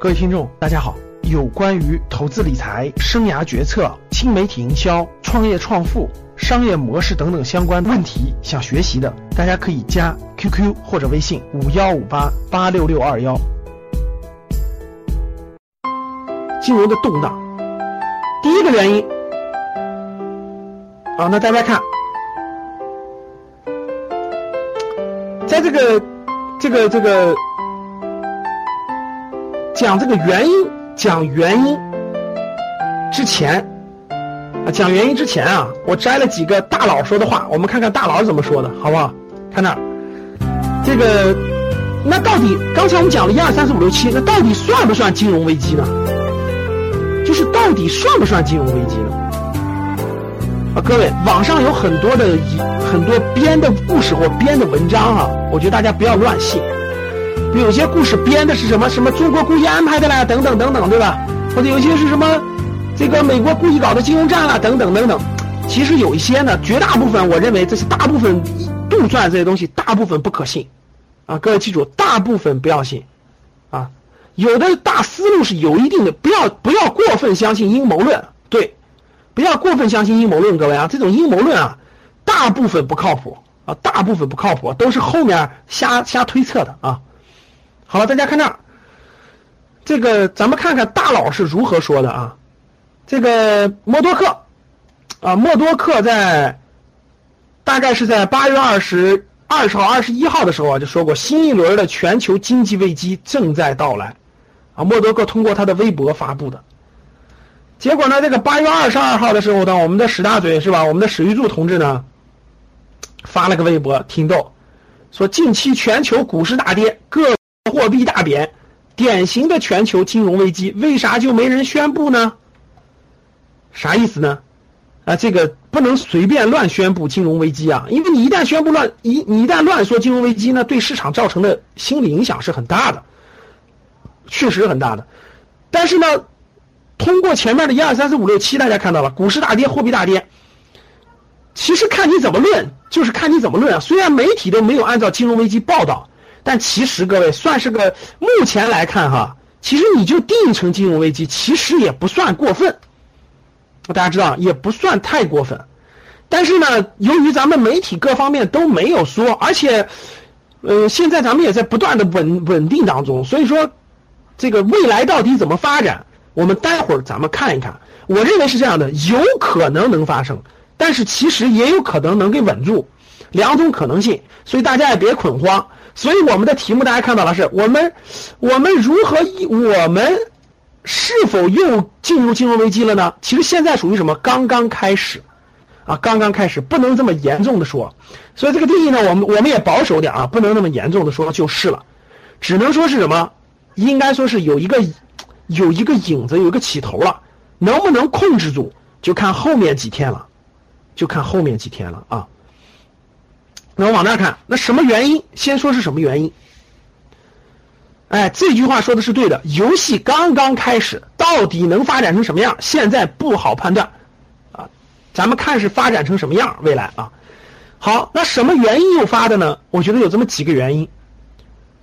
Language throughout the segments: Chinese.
各位听众，大家好。有关于投资理财、生涯决策、新媒体营销、创业创富、商业模式等等相关问题，想学习的，大家可以加 QQ 或者微信五幺五八八六六二幺。金融的动荡，第一个原因啊，那大家看，在这个这个这个讲这个原因。讲原因之前啊，讲原因之前啊，我摘了几个大佬说的话，我们看看大佬怎么说的，好不好？看那，这个，那到底刚才我们讲了一二三四五六七，那到底算不算金融危机呢？就是到底算不算金融危机呢？啊，各位，网上有很多的很多编的故事或编的文章啊，我觉得大家不要乱信。有些故事编的是什么什么中国故意安排的啦，等等等等，对吧？或者有些是什么这个美国故意搞的金融战啦，等等等等。其实有一些呢，绝大部分我认为这是大部分杜撰这些东西，大部分不可信啊！各位记住，大部分不要信啊！有的大思路是有一定的，不要不要过分相信阴谋论，对，不要过分相信阴谋论，各位啊，这种阴谋论啊，大部分不靠谱啊，大部分不靠谱，都是后面瞎瞎推测的啊。好了，大家看这儿，这个咱们看看大佬是如何说的啊。这个默多克啊，默多克在大概是在八月二十二十号、二十一号的时候啊，就说过新一轮的全球经济危机正在到来啊。默多克通过他的微博发布的，结果呢，这个八月二十二号的时候呢，我们的史大嘴是吧？我们的史玉柱同志呢发了个微博，挺逗，说近期全球股市大跌，各。货币大贬，典型的全球金融危机，为啥就没人宣布呢？啥意思呢？啊，这个不能随便乱宣布金融危机啊，因为你一旦宣布乱一，你一旦乱说金融危机呢，对市场造成的心理影响是很大的，确实很大的。但是呢，通过前面的一二三四五六七，大家看到了，股市大跌，货币大跌，其实看你怎么论，就是看你怎么论啊。虽然媒体都没有按照金融危机报道。但其实各位算是个目前来看哈，其实你就定义成金融危机，其实也不算过分。大家知道也不算太过分。但是呢，由于咱们媒体各方面都没有说，而且，呃，现在咱们也在不断的稳稳定当中，所以说，这个未来到底怎么发展，我们待会儿咱们看一看。我认为是这样的，有可能能发生，但是其实也有可能能给稳住，两种可能性，所以大家也别恐慌。所以我们的题目大家看到了，是我们我们如何我们是否又进入金融危机了呢？其实现在属于什么？刚刚开始啊，刚刚开始，不能这么严重的说。所以这个定义呢，我们我们也保守点啊，不能那么严重的说就是了，只能说是什么？应该说是有一个有一个影子，有一个起头了，能不能控制住，就看后面几天了，就看后面几天了啊。那我往那看，那什么原因？先说是什么原因？哎，这句话说的是对的。游戏刚刚开始，到底能发展成什么样？现在不好判断啊。咱们看是发展成什么样？未来啊。好，那什么原因诱发的呢？我觉得有这么几个原因。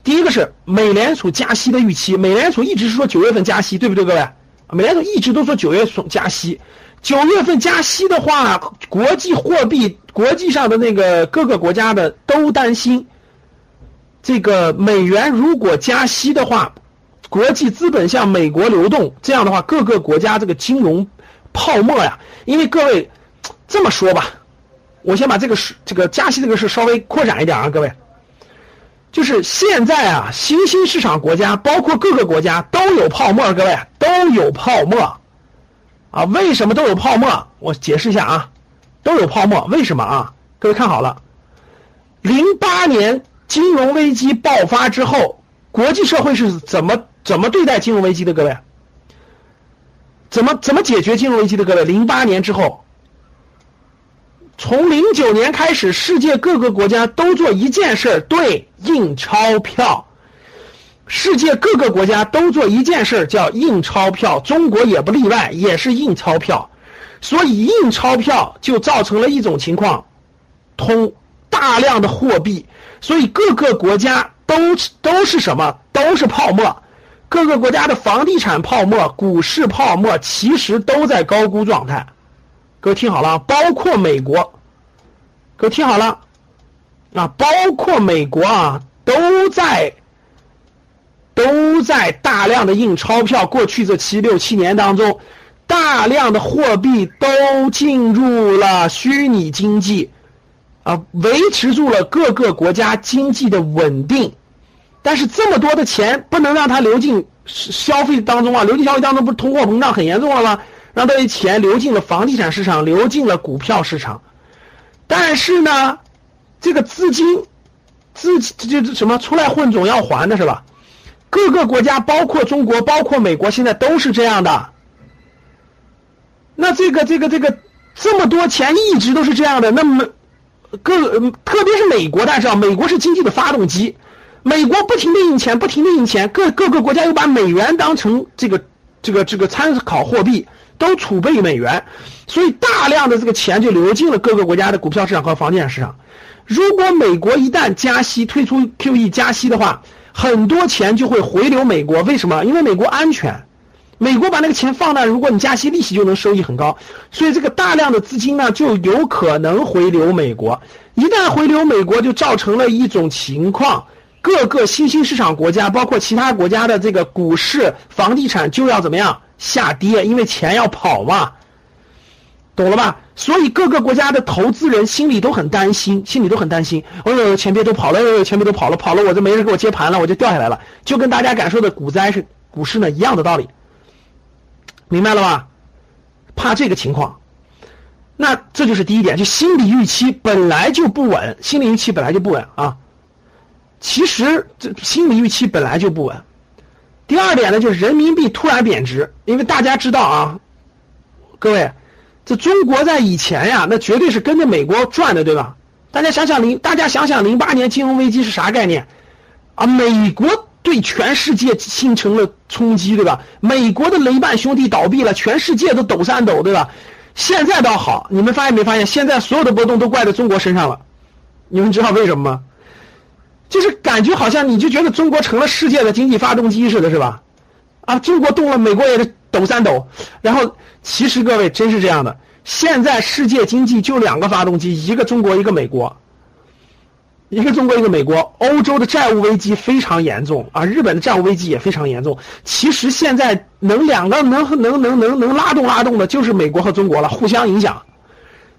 第一个是美联储加息的预期，美联储一直是说九月份加息，对不对，各位？美联储一直都说九月份加息。九月份加息的话，国际货币、国际上的那个各个国家的都担心，这个美元如果加息的话，国际资本向美国流动，这样的话，各个国家这个金融泡沫呀，因为各位这么说吧，我先把这个事、这个加息这个事稍微扩展一点啊，各位，就是现在啊，新兴市场国家包括各个国家都有泡沫，各位都有泡沫。啊，为什么都有泡沫？我解释一下啊，都有泡沫，为什么啊？各位看好了，零八年金融危机爆发之后，国际社会是怎么怎么对待金融危机的？各位，怎么怎么解决金融危机的？各位，零八年之后，从零九年开始，世界各个国家都做一件事儿，对，印钞票。世界各个国家都做一件事儿，叫印钞票，中国也不例外，也是印钞票。所以印钞票就造成了一种情况，通大量的货币，所以各个国家都都是什么？都是泡沫。各个国家的房地产泡沫、股市泡沫其实都在高估状态。各位听好了，包括美国，各位听好了，啊，包括美国啊，都在都在大量的印钞票。过去这七六七年当中，大量的货币都进入了虚拟经济，啊，维持住了各个国家经济的稳定。但是这么多的钱不能让它流进消费当中啊！流进消费当中，不是通货膨胀很严重了吗？让这些钱流进了房地产市场，流进了股票市场。但是呢，这个资金，资这这什么出来混总要还的是吧？各个国家，包括中国，包括美国，现在都是这样的。那这个这个这个这么多钱一直都是这样的。那么各特别是美国，大家知道，美国是经济的发动机。美国不停的印钱，不停的印钱，各各个国家又把美元当成这个这个这个参考货币，都储备美元，所以大量的这个钱就流进了各个国家的股票市场和房地产市场。如果美国一旦加息退出 QE 加息的话，很多钱就会回流美国。为什么？因为美国安全，美国把那个钱放那，如果你加息，利息就能收益很高，所以这个大量的资金呢就有可能回流美国。一旦回流美国，就造成了一种情况。各个新兴市场国家，包括其他国家的这个股市、房地产就要怎么样下跌？因为钱要跑嘛，懂了吧？所以各个国家的投资人心里都很担心，心里都很担心。哦呦，钱别都跑了，哦呦，钱别都跑了，跑了我就没人给我接盘了，我就掉下来了，就跟大家感受的股灾是股市呢一样的道理，明白了吧？怕这个情况，那这就是第一点，就心理预期本来就不稳，心理预期本来就不稳啊。其实这心理预期本来就不稳。第二点呢，就是人民币突然贬值，因为大家知道啊，各位，这中国在以前呀，那绝对是跟着美国转的，对吧？大家想想零，大家想想零八年金融危机是啥概念？啊，美国对全世界形成了冲击，对吧？美国的雷曼兄弟倒闭了，全世界都抖三抖，对吧？现在倒好，你们发现没发现？现在所有的波动都怪在中国身上了，你们知道为什么吗？就是感觉好像你就觉得中国成了世界的经济发动机似的，是吧？啊，中国动了，美国也是抖三抖。然后其实各位真是这样的，现在世界经济就两个发动机，一个中国，一个美国。一个中国，一个美国。欧洲的债务危机非常严重啊，日本的债务危机也非常严重。其实现在能两个能能能能能拉动拉动的，就是美国和中国了，互相影响。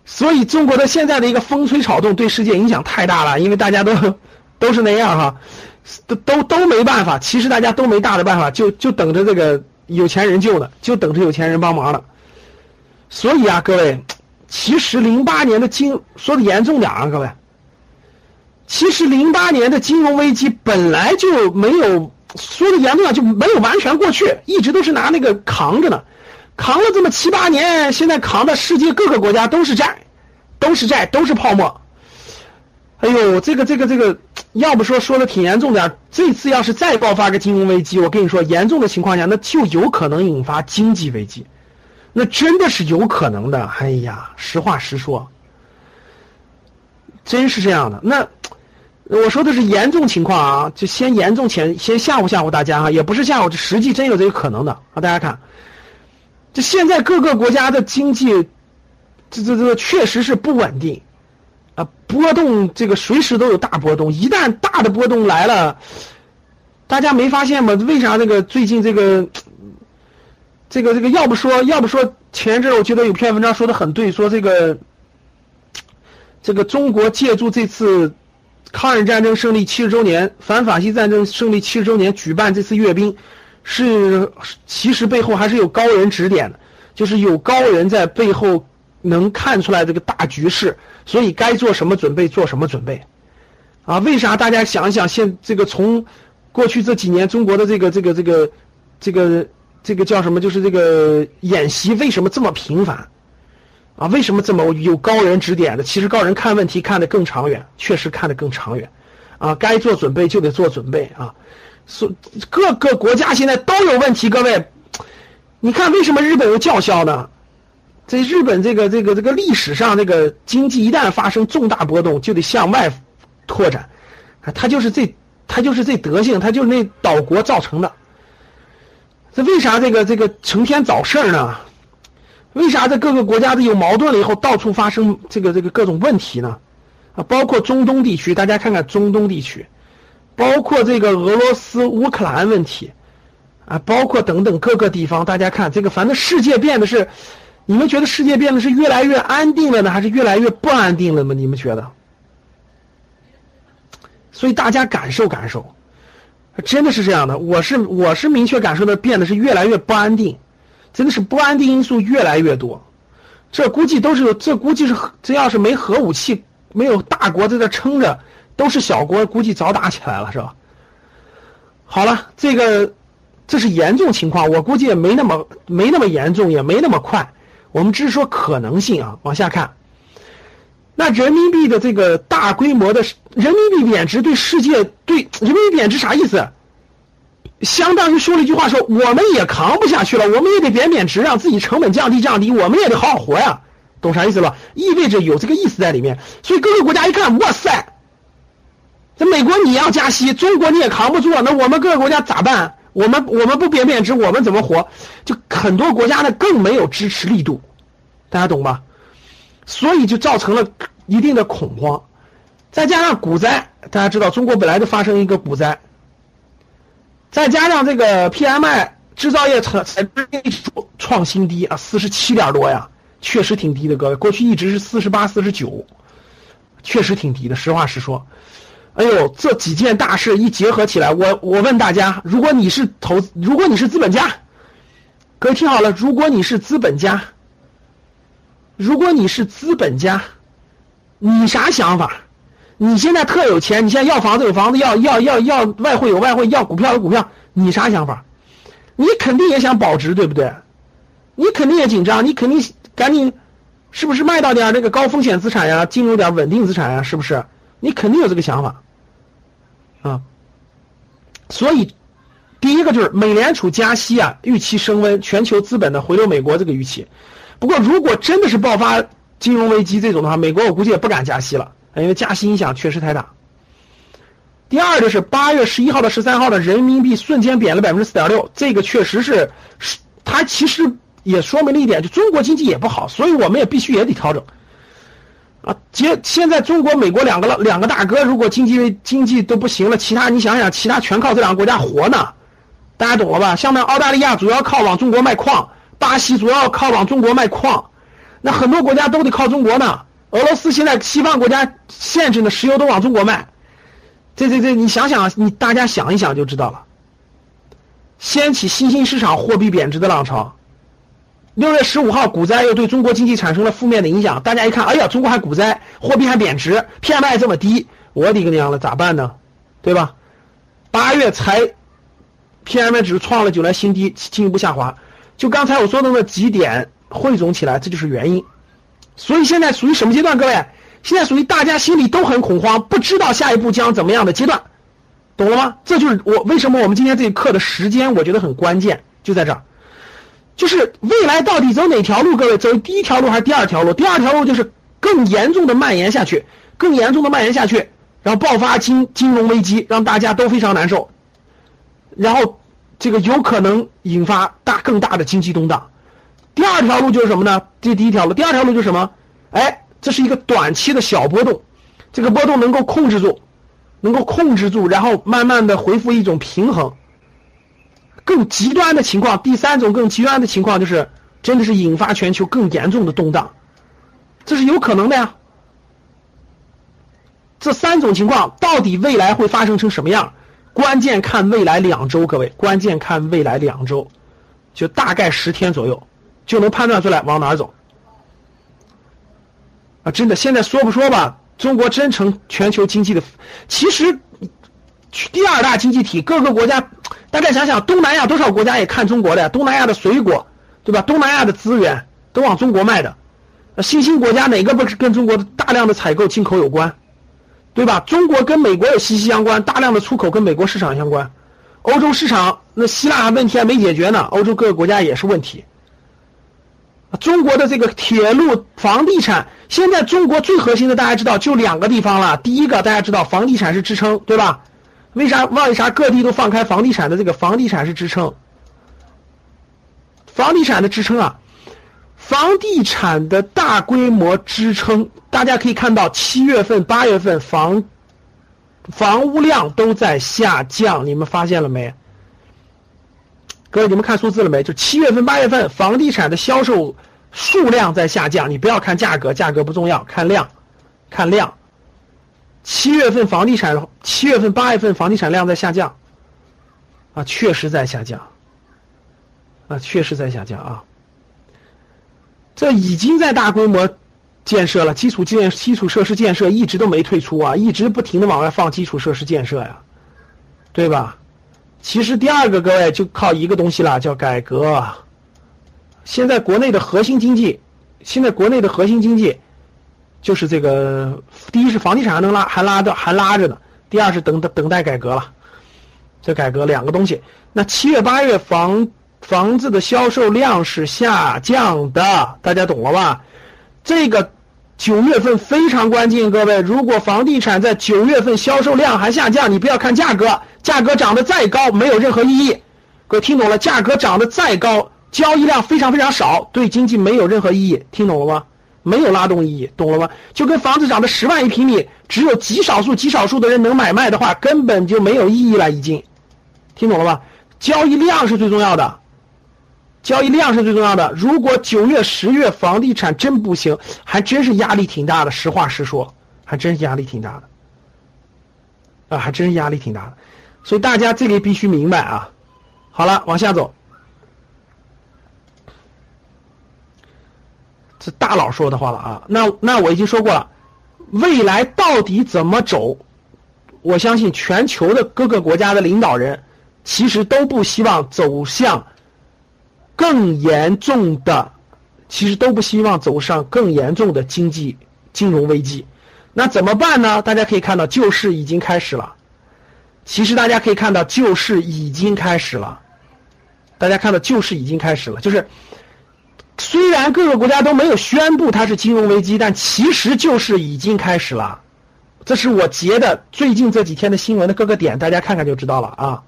所以中国的现在的一个风吹草动，对世界影响太大了，因为大家都。都是那样哈，都都都没办法。其实大家都没大的办法，就就等着这个有钱人救的，就等着有钱人帮忙了。所以啊，各位，其实零八年的金说的严重点啊，各位，其实零八年的金融危机本来就没有说的严重点就没有完全过去，一直都是拿那个扛着呢，扛了这么七八年，现在扛的世界各个国家都是债，都是债，都是泡沫。哎呦，这个这个这个，要不说说的挺严重的。这次要是再爆发个金融危机，我跟你说，严重的情况下，那就有可能引发经济危机，那真的是有可能的。哎呀，实话实说，真是这样的。那我说的是严重情况啊，就先严重前先吓唬吓唬大家哈，也不是吓唬，这实际真有这个可能的啊。大家看，这现在各个国家的经济，这这这确实是不稳定。啊，波动这个随时都有大波动，一旦大的波动来了，大家没发现吗？为啥那个最近这个，这个这个要不说要不说前一阵我觉得有篇文章说的很对，说这个，这个中国借助这次抗日战争胜利七十周年、反法西战争胜利七十周年举办这次阅兵，是其实背后还是有高人指点的，就是有高人在背后。能看出来这个大局势，所以该做什么准备做什么准备，啊？为啥大家想一想，现这个从过去这几年中国的这个这个这个这个这个叫什么？就是这个演习为什么这么频繁？啊？为什么这么有高人指点的？其实高人看问题看得更长远，确实看得更长远，啊？该做准备就得做准备啊！所各个国家现在都有问题，各位，你看为什么日本人叫嚣呢？在日本这个这个这个历史上，这个经济一旦发生重大波动，就得向外拓展，啊，他就是这他就是这德性，他就是那岛国造成的，这为啥这个这个成天找事儿呢？为啥这各个国家的有矛盾了以后到处发生这个这个各种问题呢？啊，包括中东地区，大家看看中东地区，包括这个俄罗斯乌克兰问题，啊，包括等等各个地方，大家看这个，反正世界变得是，你们觉得世界变得是越来越安定了呢，还是越来越不安定了吗？你们觉得？所以大家感受感受，真的是这样的。我是我是明确感受的，变得是越来越不安定，真的是不安定因素越来越多。这估计都是这估计是这要是没核武器，没有大国在这撑着，都是小国，估计早打起来了，是吧？好了，这个这是严重情况，我估计也没那么没那么严重，也没那么快。我们只是说可能性啊，往下看。那人民币的这个大规模的人民币贬值对世界对人民币贬值啥意思？相当于说了一句话，说我们也扛不下去了，我们也得贬贬值，让自己成本降低降低，我们也得好好活呀，懂啥意思吧？意味着有这个意思在里面。所以各个国家一看，哇塞，这美国你要加息，中国你也扛不住，那我们各个国家咋办？我们我们不贬贬值，我们怎么活？就很多国家呢更没有支持力度，大家懂吧？所以就造成了一定的恐慌，再加上股灾，大家知道中国本来就发生一个股灾，再加上这个 PMI 制造业成才创新低啊，四十七点多呀，确实挺低的，各位，过去一直是四十八、四十九，确实挺低的。实话实说，哎呦，这几件大事一结合起来，我我问大家，如果你是投，如果你是资本家，各位听好了，如果你是资本家。如果你是资本家，你啥想法？你现在特有钱，你现在要房子有房子，要要要要外汇有外汇，要股票有股票，你啥想法？你肯定也想保值，对不对？你肯定也紧张，你肯定赶紧，是不是卖到点这个高风险资产呀，进入点稳定资产呀？是不是？你肯定有这个想法啊。所以，第一个就是美联储加息啊，预期升温，全球资本的回流美国这个预期。不过，如果真的是爆发金融危机这种的话，美国我估计也不敢加息了，因为加息影响确实太大。第二就是八月十一号到十三号的人民币瞬间贬了百分之四点六，这个确实是，它其实也说明了一点，就中国经济也不好，所以我们也必须也得调整。啊，结现在中国、美国两个两个大哥，如果经济经济都不行了，其他你想想，其他全靠这两个国家活呢，大家懂了吧？像那澳大利亚主要靠往中国卖矿。巴西主要靠往中国卖矿，那很多国家都得靠中国呢。俄罗斯现在西方国家限制的石油都往中国卖，这这这，你想想，你大家想一想就知道了。掀起新兴市场货币贬值的浪潮。六月十五号股灾又对中国经济产生了负面的影响，大家一看，哎呀，中国还股灾，货币还贬值，PMI 这么低，我的个娘了，咋办呢？对吧？八月才 PMI 指数创了九来新低，进一步下滑。就刚才我说的那几点汇总起来，这就是原因。所以现在属于什么阶段？各位，现在属于大家心里都很恐慌，不知道下一步将怎么样的阶段，懂了吗？这就是我为什么我们今天这一课的时间，我觉得很关键，就在这儿。就是未来到底走哪条路？各位，走第一条路还是第二条路？第二条路就是更严重的蔓延下去，更严重的蔓延下去，然后爆发金金融危机，让大家都非常难受，然后。这个有可能引发大更大的经济动荡。第二条路就是什么呢？这第一条路，第二条路就是什么？哎，这是一个短期的小波动，这个波动能够控制住，能够控制住，然后慢慢的恢复一种平衡。更极端的情况，第三种更极端的情况就是，真的是引发全球更严重的动荡，这是有可能的呀。这三种情况到底未来会发生成什么样？关键看未来两周，各位，关键看未来两周，就大概十天左右，就能判断出来往哪儿走。啊，真的，现在说不说吧？中国真成全球经济的，其实第二大经济体，各个国家，大家想想，东南亚多少国家也看中国的呀？东南亚的水果，对吧？东南亚的资源都往中国卖的，新兴国家哪个不是跟中国的大量的采购进口有关？对吧？中国跟美国也息息相关，大量的出口跟美国市场相关。欧洲市场那希腊问题还没解决呢，欧洲各个国家也是问题。中国的这个铁路、房地产，现在中国最核心的大家知道就两个地方了。第一个大家知道房地产是支撑，对吧？为啥为啥各地都放开房地产的这个房地产是支撑？房地产的支撑啊，房地产的大规模支撑，大家可以看到，七月份、八月份房房屋量都在下降，你们发现了没？各位，你们看数字了没？就七月份、八月份房地产的销售数量在下降，你不要看价格，价格不重要，看量，看量。七月份房地产，七月份、八月份房地产量在下降，啊，确实在下降，啊，确实在下降啊。这已经在大规模建设了，基础建基础设施建设一直都没退出啊，一直不停的往外放基础设施建设呀，对吧？其实第二个各位就靠一个东西了，叫改革。现在国内的核心经济，现在国内的核心经济。就是这个，第一是房地产还能拉，还拉的还拉着呢。第二是等等等待改革了，这改革两个东西。那七月八月房房子的销售量是下降的，大家懂了吧？这个九月份非常关键，各位，如果房地产在九月份销售量还下降，你不要看价格，价格涨得再高没有任何意义。各位听懂了？价格涨得再高，交易量非常非常少，对经济没有任何意义，听懂了吗？没有拉动意义，懂了吗？就跟房子涨的十万一平米，只有极少数、极少数的人能买卖的话，根本就没有意义了。已经，听懂了吧？交易量是最重要的，交易量是最重要的。如果九月、十月房地产真不行，还真是压力挺大的。实话实说，还真是压力挺大的，啊，还真是压力挺大的。所以大家这里必须明白啊。好了，往下走。是大佬说的话了啊，那那我已经说过了，未来到底怎么走？我相信全球的各个国家的领导人其实都不希望走向更严重的，其实都不希望走上更严重的经济金融危机。那怎么办呢？大家可以看到救市已经开始了。其实大家可以看到救市已经开始了，大家看到救市已经开始了，就是。虽然各个国家都没有宣布它是金融危机，但其实就是已经开始了。这是我截的最近这几天的新闻的各个点，大家看看就知道了啊。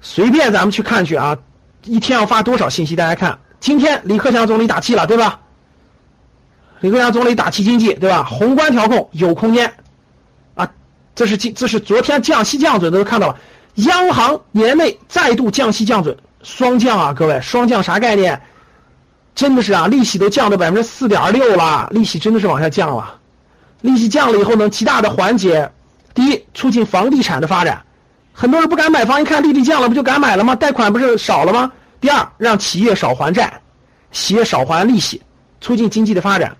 随便咱们去看去啊，一天要发多少信息？大家看，今天李克强总理打气了，对吧？李克强总理打气经济，对吧？宏观调控有空间啊。这是今这是昨天降息降准都看到了，央行年内再度降息降准，双降啊，各位，双降啥概念？真的是啊，利息都降到百分之四点六了，利息真的是往下降了。利息降了以后，能极大的缓解，第一，促进房地产的发展，很多人不敢买房，一看利率降了，不就敢买了吗？贷款不是少了吗？第二，让企业少还债，企业少还利息，促进经济的发展。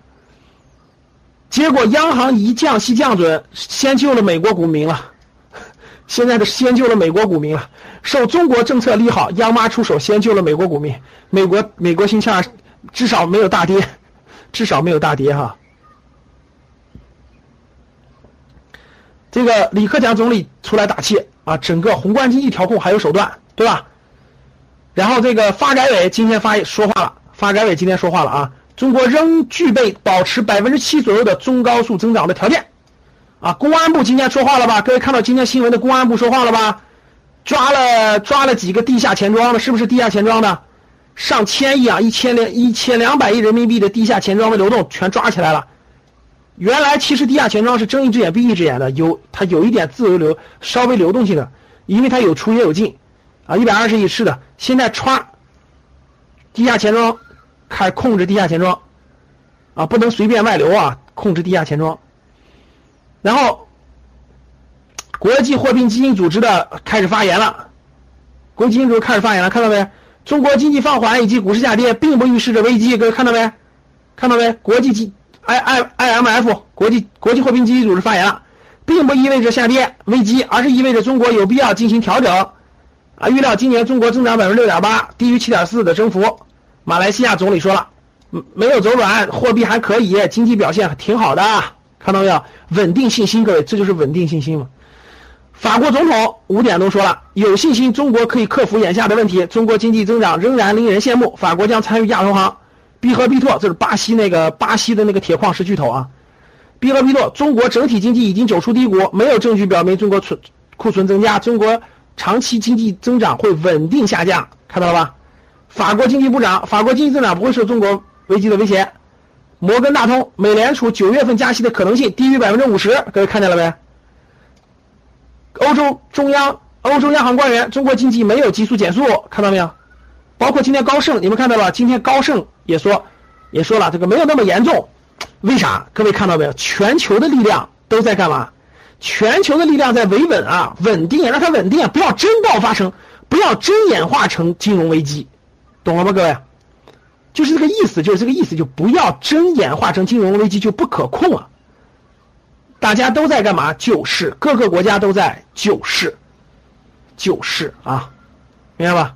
结果央行一降息降准，先救了美国股民了，现在的先救了美国股民了。受中国政策利好，央妈出手先救了美国股民，美国美国星期二。至少没有大跌，至少没有大跌哈。这个李克强总理出来打气啊，整个宏观经济调控还有手段，对吧？然后这个发改委今天发说话了，发改委今天说话了啊，中国仍具备保持百分之七左右的中高速增长的条件，啊，公安部今天说话了吧？各位看到今天新闻的公安部说话了吧？抓了抓了几个地下钱庄的，是不是地下钱庄的？上千亿啊，一千两一千两百亿人民币的地下钱庄的流动全抓起来了。原来其实地下钱庄是睁一只眼闭一只眼的，有它有一点自由流，稍微流动性的，因为它有出也有进，啊，一百二十亿是的。现在歘，地下钱庄开始控制地下钱庄，啊，不能随便外流啊，控制地下钱庄。然后，国际货币基金组织的开始发言了，国际基金组织开始发言了，看到没？中国经济放缓以及股市下跌，并不预示着危机。各位看到没？看到没？国际基 I I I M F 国际国际货币基金组织发言了，并不意味着下跌危机，而是意味着中国有必要进行调整。啊，预料今年中国增长百分之六点八，低于七点四的增幅。马来西亚总理说了，没有走软，货币还可以，经济表现挺好的。看到没有？稳定信心，各位，这就是稳定信心嘛。法国总统五点都说了，有信心中国可以克服眼下的问题，中国经济增长仍然令人羡慕。法国将参与亚投行，必和必拓，这是巴西那个巴西的那个铁矿石巨头啊。必和必拓，中国整体经济已经走出低谷，没有证据表明中国存库存增加，中国长期经济增长会稳定下降，看到了吧？法国经济部长，法国经济增长不会受中国危机的威胁。摩根大通，美联储九月份加息的可能性低于百分之五十，各位看见了没？欧洲中央、欧洲央行官员，中国经济没有急速减速，看到没有？包括今天高盛，你们看到了？今天高盛也说，也说了这个没有那么严重。为啥？各位看到没有？全球的力量都在干嘛？全球的力量在维稳啊，稳定，让它稳定，不要真爆发成，不要真演化成金融危机，懂了吗？各位，就是这个意思，就是这个意思，就不要真演化成金融危机，就不可控了。大家都在干嘛？救市，各个国家都在救市，救市啊，明白吧？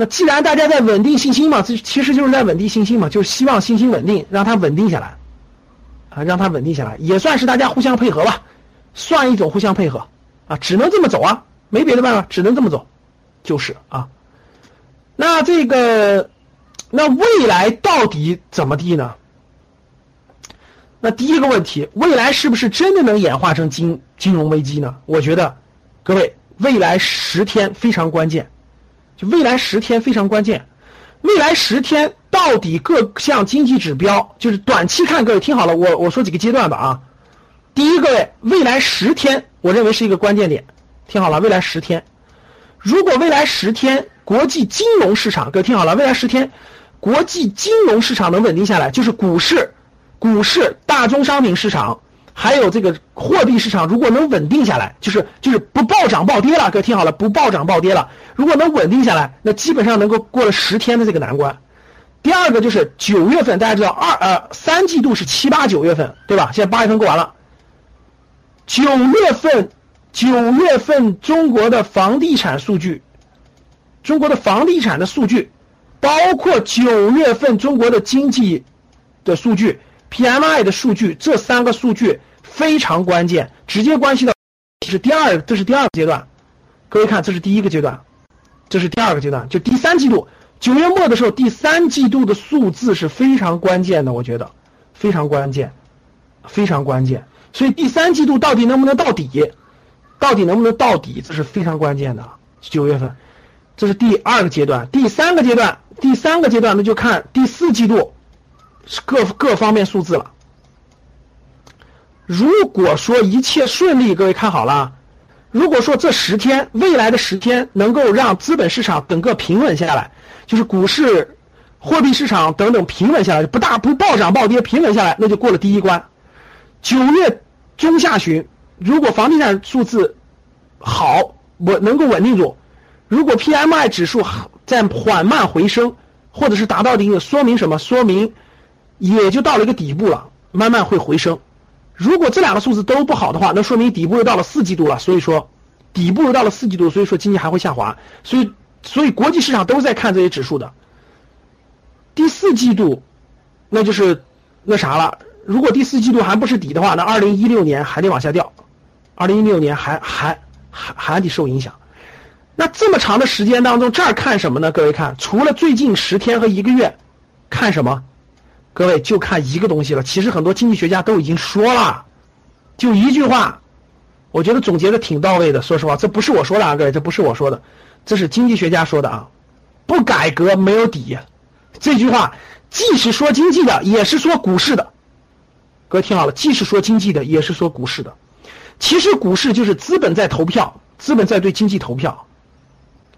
那既然大家在稳定信心嘛，这其实就是在稳定信心嘛，就是希望信心稳定，让它稳定下来，啊，让它稳定下来，也算是大家互相配合吧，算一种互相配合，啊，只能这么走啊，没别的办法，只能这么走，就是啊。那这个，那未来到底怎么地呢？那第一个问题，未来是不是真的能演化成金金融危机呢？我觉得，各位，未来十天非常关键。就未来十天非常关键，未来十天到底各项经济指标，就是短期看，各位听好了，我我说几个阶段吧啊。第一，各位，未来十天，我认为是一个关键点，听好了，未来十天，如果未来十天国际金融市场，各位听好了，未来十天国际金融市场能稳定下来，就是股市、股市、大宗商品市场。还有这个货币市场，如果能稳定下来，就是就是不暴涨暴跌了，各位听好了，不暴涨暴跌了。如果能稳定下来，那基本上能够过了十天的这个难关。第二个就是九月份，大家知道二呃三季度是七八九月份，对吧？现在八月份过完了，九月份九月份中国的房地产数据，中国的房地产的数据，包括九月份中国的经济的数据，PMI 的数据，这三个数据。非常关键，直接关系到是第二，这是第二个阶段。各位看，这是第一个阶段，这是第二个阶段，就第三季度九月末的时候，第三季度的数字是非常关键的，我觉得非常关键，非常关键。所以第三季度到底能不能到底，到底能不能到底，这是非常关键的。九月份，这是第二个阶段，第三个阶段，第三个阶段那就看第四季度各各方面数字了。如果说一切顺利，各位看好了。如果说这十天，未来的十天能够让资本市场整个平稳下来，就是股市、货币市场等等平稳下来，不大不暴涨暴跌，平稳下来，那就过了第一关。九月中下旬，如果房地产数字好，稳能够稳定住；如果 PMI 指数在缓慢回升，或者是达到一定，说明什么？说明也就到了一个底部了，慢慢会回升。如果这两个数字都不好的话，那说明底部又到了四季度了。所以说，底部又到了四季度，所以说经济还会下滑。所以，所以国际市场都在看这些指数的。第四季度，那就是那啥了。如果第四季度还不是底的话，那二零一六年还得往下掉，二零一六年还还还还得受影响。那这么长的时间当中，这儿看什么呢？各位看，除了最近十天和一个月，看什么？各位就看一个东西了，其实很多经济学家都已经说了，就一句话，我觉得总结的挺到位的。说实话，这不是我说的啊，各位，这不是我说的，这是经济学家说的啊。不改革没有底，这句话既是说经济的，也是说股市的。各位听好了，既是说经济的，也是说股市的。其实股市就是资本在投票，资本在对经济投票，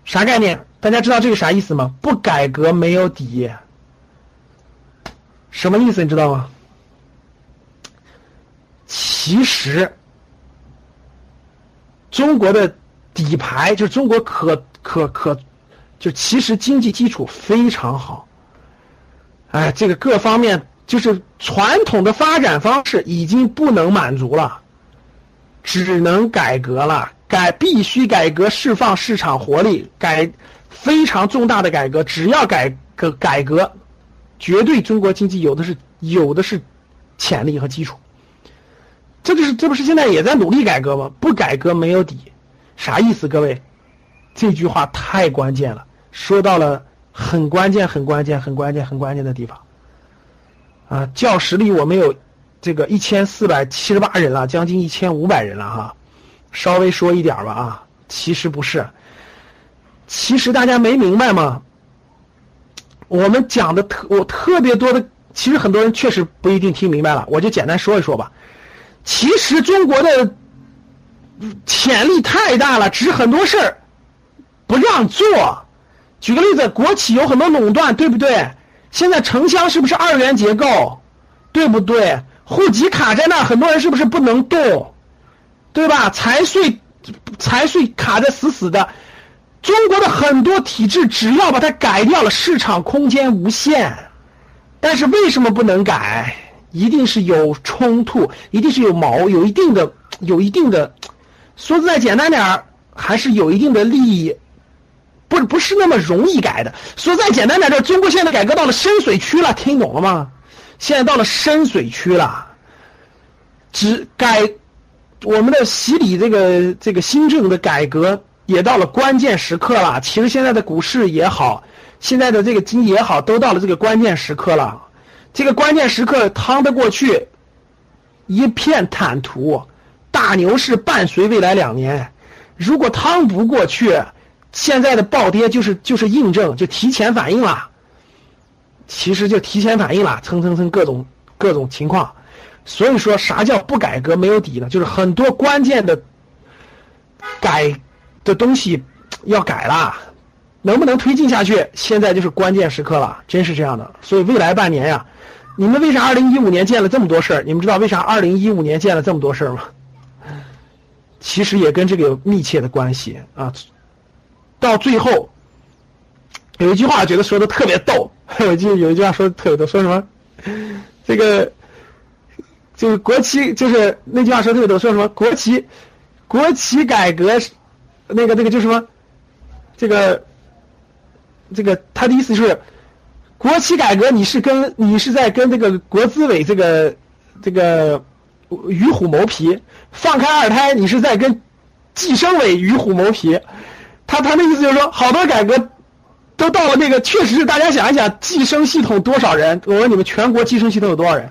啥概念？大家知道这个啥意思吗？不改革没有底。什么意思？你知道吗？其实，中国的底牌就是中国可可可，就其实经济基础非常好。哎，这个各方面就是传统的发展方式已经不能满足了，只能改革了。改必须改革，释放市场活力，改非常重大的改革。只要改革改革。绝对，中国经济有的是有的是潜力和基础，这就是这不是现在也在努力改革吗？不改革没有底，啥意思？各位，这句话太关键了，说到了很关键、很关键、很关键、很关键的地方。啊，教室里我们有这个一千四百七十八人了，将近一千五百人了哈，稍微说一点吧啊，其实不是，其实大家没明白吗？我们讲的特我特别多的，其实很多人确实不一定听明白了，我就简单说一说吧。其实中国的潜力太大了，只是很多事儿不让做。举个例子，国企有很多垄断，对不对？现在城乡是不是二元结构？对不对？户籍卡在那，很多人是不是不能动？对吧？财税财税卡的死死的。中国的很多体制，只要把它改掉了，市场空间无限。但是为什么不能改？一定是有冲突，一定是有矛，有一定的，有一定的。说的再简单点儿，还是有一定的利益，不不是那么容易改的。说再简单点儿，中国现在改革到了深水区了，听懂了吗？现在到了深水区了，只改我们的洗礼，这个这个新政的改革。也到了关键时刻了。其实现在的股市也好，现在的这个经济也好，都到了这个关键时刻了。这个关键时刻趟得过去，一片坦途，大牛市伴随未来两年。如果趟不过去，现在的暴跌就是就是印证，就提前反应了。其实就提前反应了，蹭蹭蹭各种各种情况。所以说啥叫不改革没有底呢？就是很多关键的改。这东西要改了，能不能推进下去？现在就是关键时刻了，真是这样的。所以未来半年呀，你们为啥二零一五年见了这么多事儿？你们知道为啥二零一五年见了这么多事儿吗？其实也跟这个有密切的关系啊。到最后，有一句话，觉得说的特别逗。我记得有一句话说的特别逗，说什么？这个就是国企，就是那句话说特别逗，说什么国企，国企改革。那个那个就是什么，这个，这个他的意思是，国企改革你是跟你是在跟这个国资委这个这个与虎谋皮，放开二胎你是在跟计生委与虎谋皮，他他的意思就是说，好多改革都到了那个，确实是大家想一想，计生系统多少人？我问你们，全国计生系统有多少人？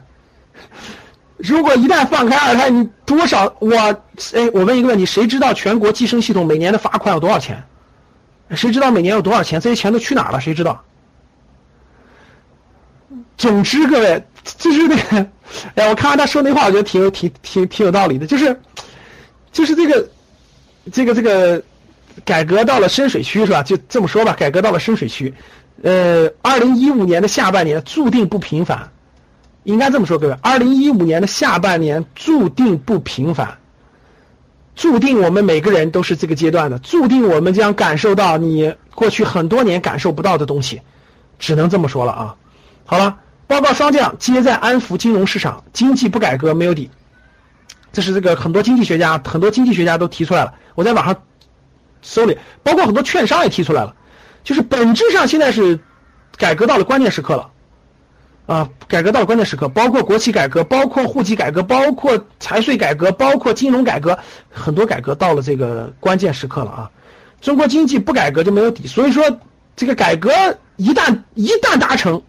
如果一旦放开二胎，你多少我哎，我问一个问题，谁知道全国计生系统每年的罚款有多少钱？谁知道每年有多少钱？这些钱都去哪儿了？谁知道？总之，各位，就是那个，哎，我看完他说那话，我觉得挺有挺挺挺有道理的，就是，就是这个，这个这个，改革到了深水区是吧？就这么说吧，改革到了深水区，呃，二零一五年的下半年注定不平凡。应该这么说，各位，二零一五年的下半年注定不平凡，注定我们每个人都是这个阶段的，注定我们将感受到你过去很多年感受不到的东西，只能这么说了啊。好了，报告双降，皆在安抚金融市场，经济不改革没有底，这是这个很多经济学家、很多经济学家都提出来了。我在网上搜里，包括很多券商也提出来了，就是本质上现在是改革到了关键时刻了。啊，改革到关键时刻，包括国企改革，包括户籍改革，包括财税改革，包括金融改革，很多改革到了这个关键时刻了啊！中国经济不改革就没有底，所以说这个改革一旦一旦达成，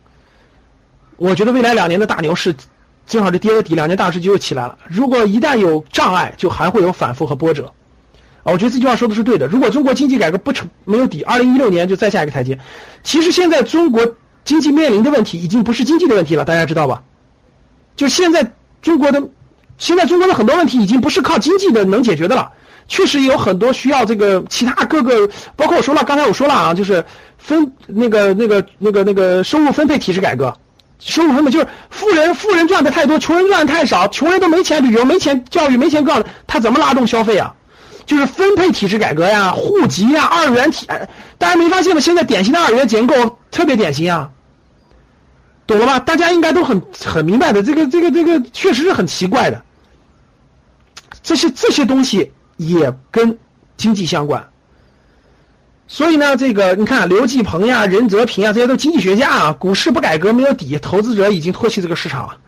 我觉得未来两年的大牛市正好是跌了底，两年大势就又起来了。如果一旦有障碍，就还会有反复和波折。啊，我觉得这句话说的是对的。如果中国经济改革不成没有底，二零一六年就再下一个台阶。其实现在中国。经济面临的问题已经不是经济的问题了，大家知道吧？就现在中国的，现在中国的很多问题已经不是靠经济的能解决的了。确实有很多需要这个其他各个，包括我说了，刚才我说了啊，就是分那个那个那个那个收入分配体制改革，收入分配就是富人富人赚的太多，穷人赚的太少，穷人都没钱旅游，没钱教育，没钱干，他怎么拉动消费啊？就是分配体制改革呀，户籍呀，二元体，大家没发现吗？现在典型的二元结构特别典型啊，懂了吧？大家应该都很很明白的，这个这个这个确实是很奇怪的，这些这些东西也跟经济相关，所以呢，这个你看刘继鹏呀、任泽平啊，这些都经济学家啊，股市不改革没有底，投资者已经唾弃这个市场了。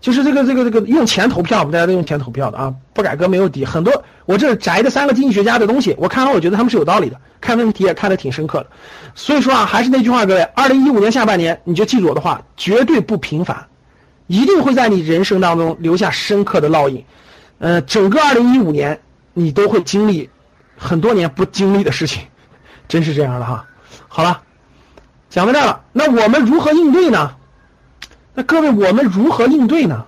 就是这个这个这个用钱投票，我们大家都用钱投票的啊！不改革没有底，很多我这摘的三个经济学家的东西，我看完我觉得他们是有道理的，看问题也看得挺深刻的。所以说啊，还是那句话，各位，二零一五年下半年你就记住我的话，绝对不平凡，一定会在你人生当中留下深刻的烙印。呃，整个二零一五年你都会经历很多年不经历的事情，真是这样的哈。好了。讲到这儿了，那我们如何应对呢？那各位，我们如何应对呢？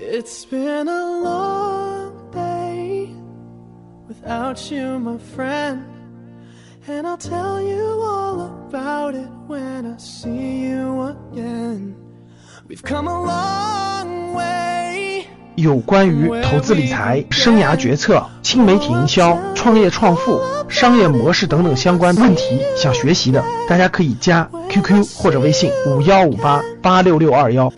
It's been a long day without you, my friend. And I'll tell you all about it when I see you again. We've come a long way. 有关于投资理财、生涯决策、新媒体营销、创业创富、商业模式等等相关问题，想学习的，大家可以加 QQ 或者微信五幺五八八六六二幺。